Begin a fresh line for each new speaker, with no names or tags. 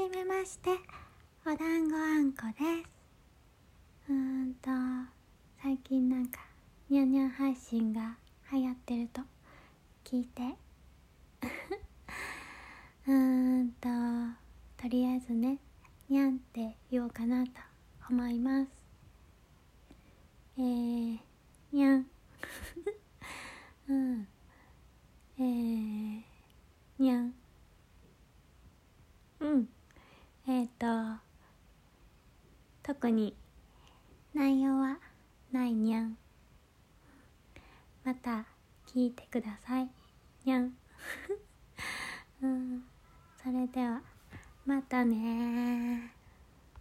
じめましてお団子あんこです。うーんと最近なんかニャンニャン配信が流行ってると聞いて。うーんととりあえずねニャンって言おうかなと思います。えー、にゃんうんえー、にゃんうんえっ、ー、と特に内容はないにゃん。また聞いてください。にゃん。うん。それではまたね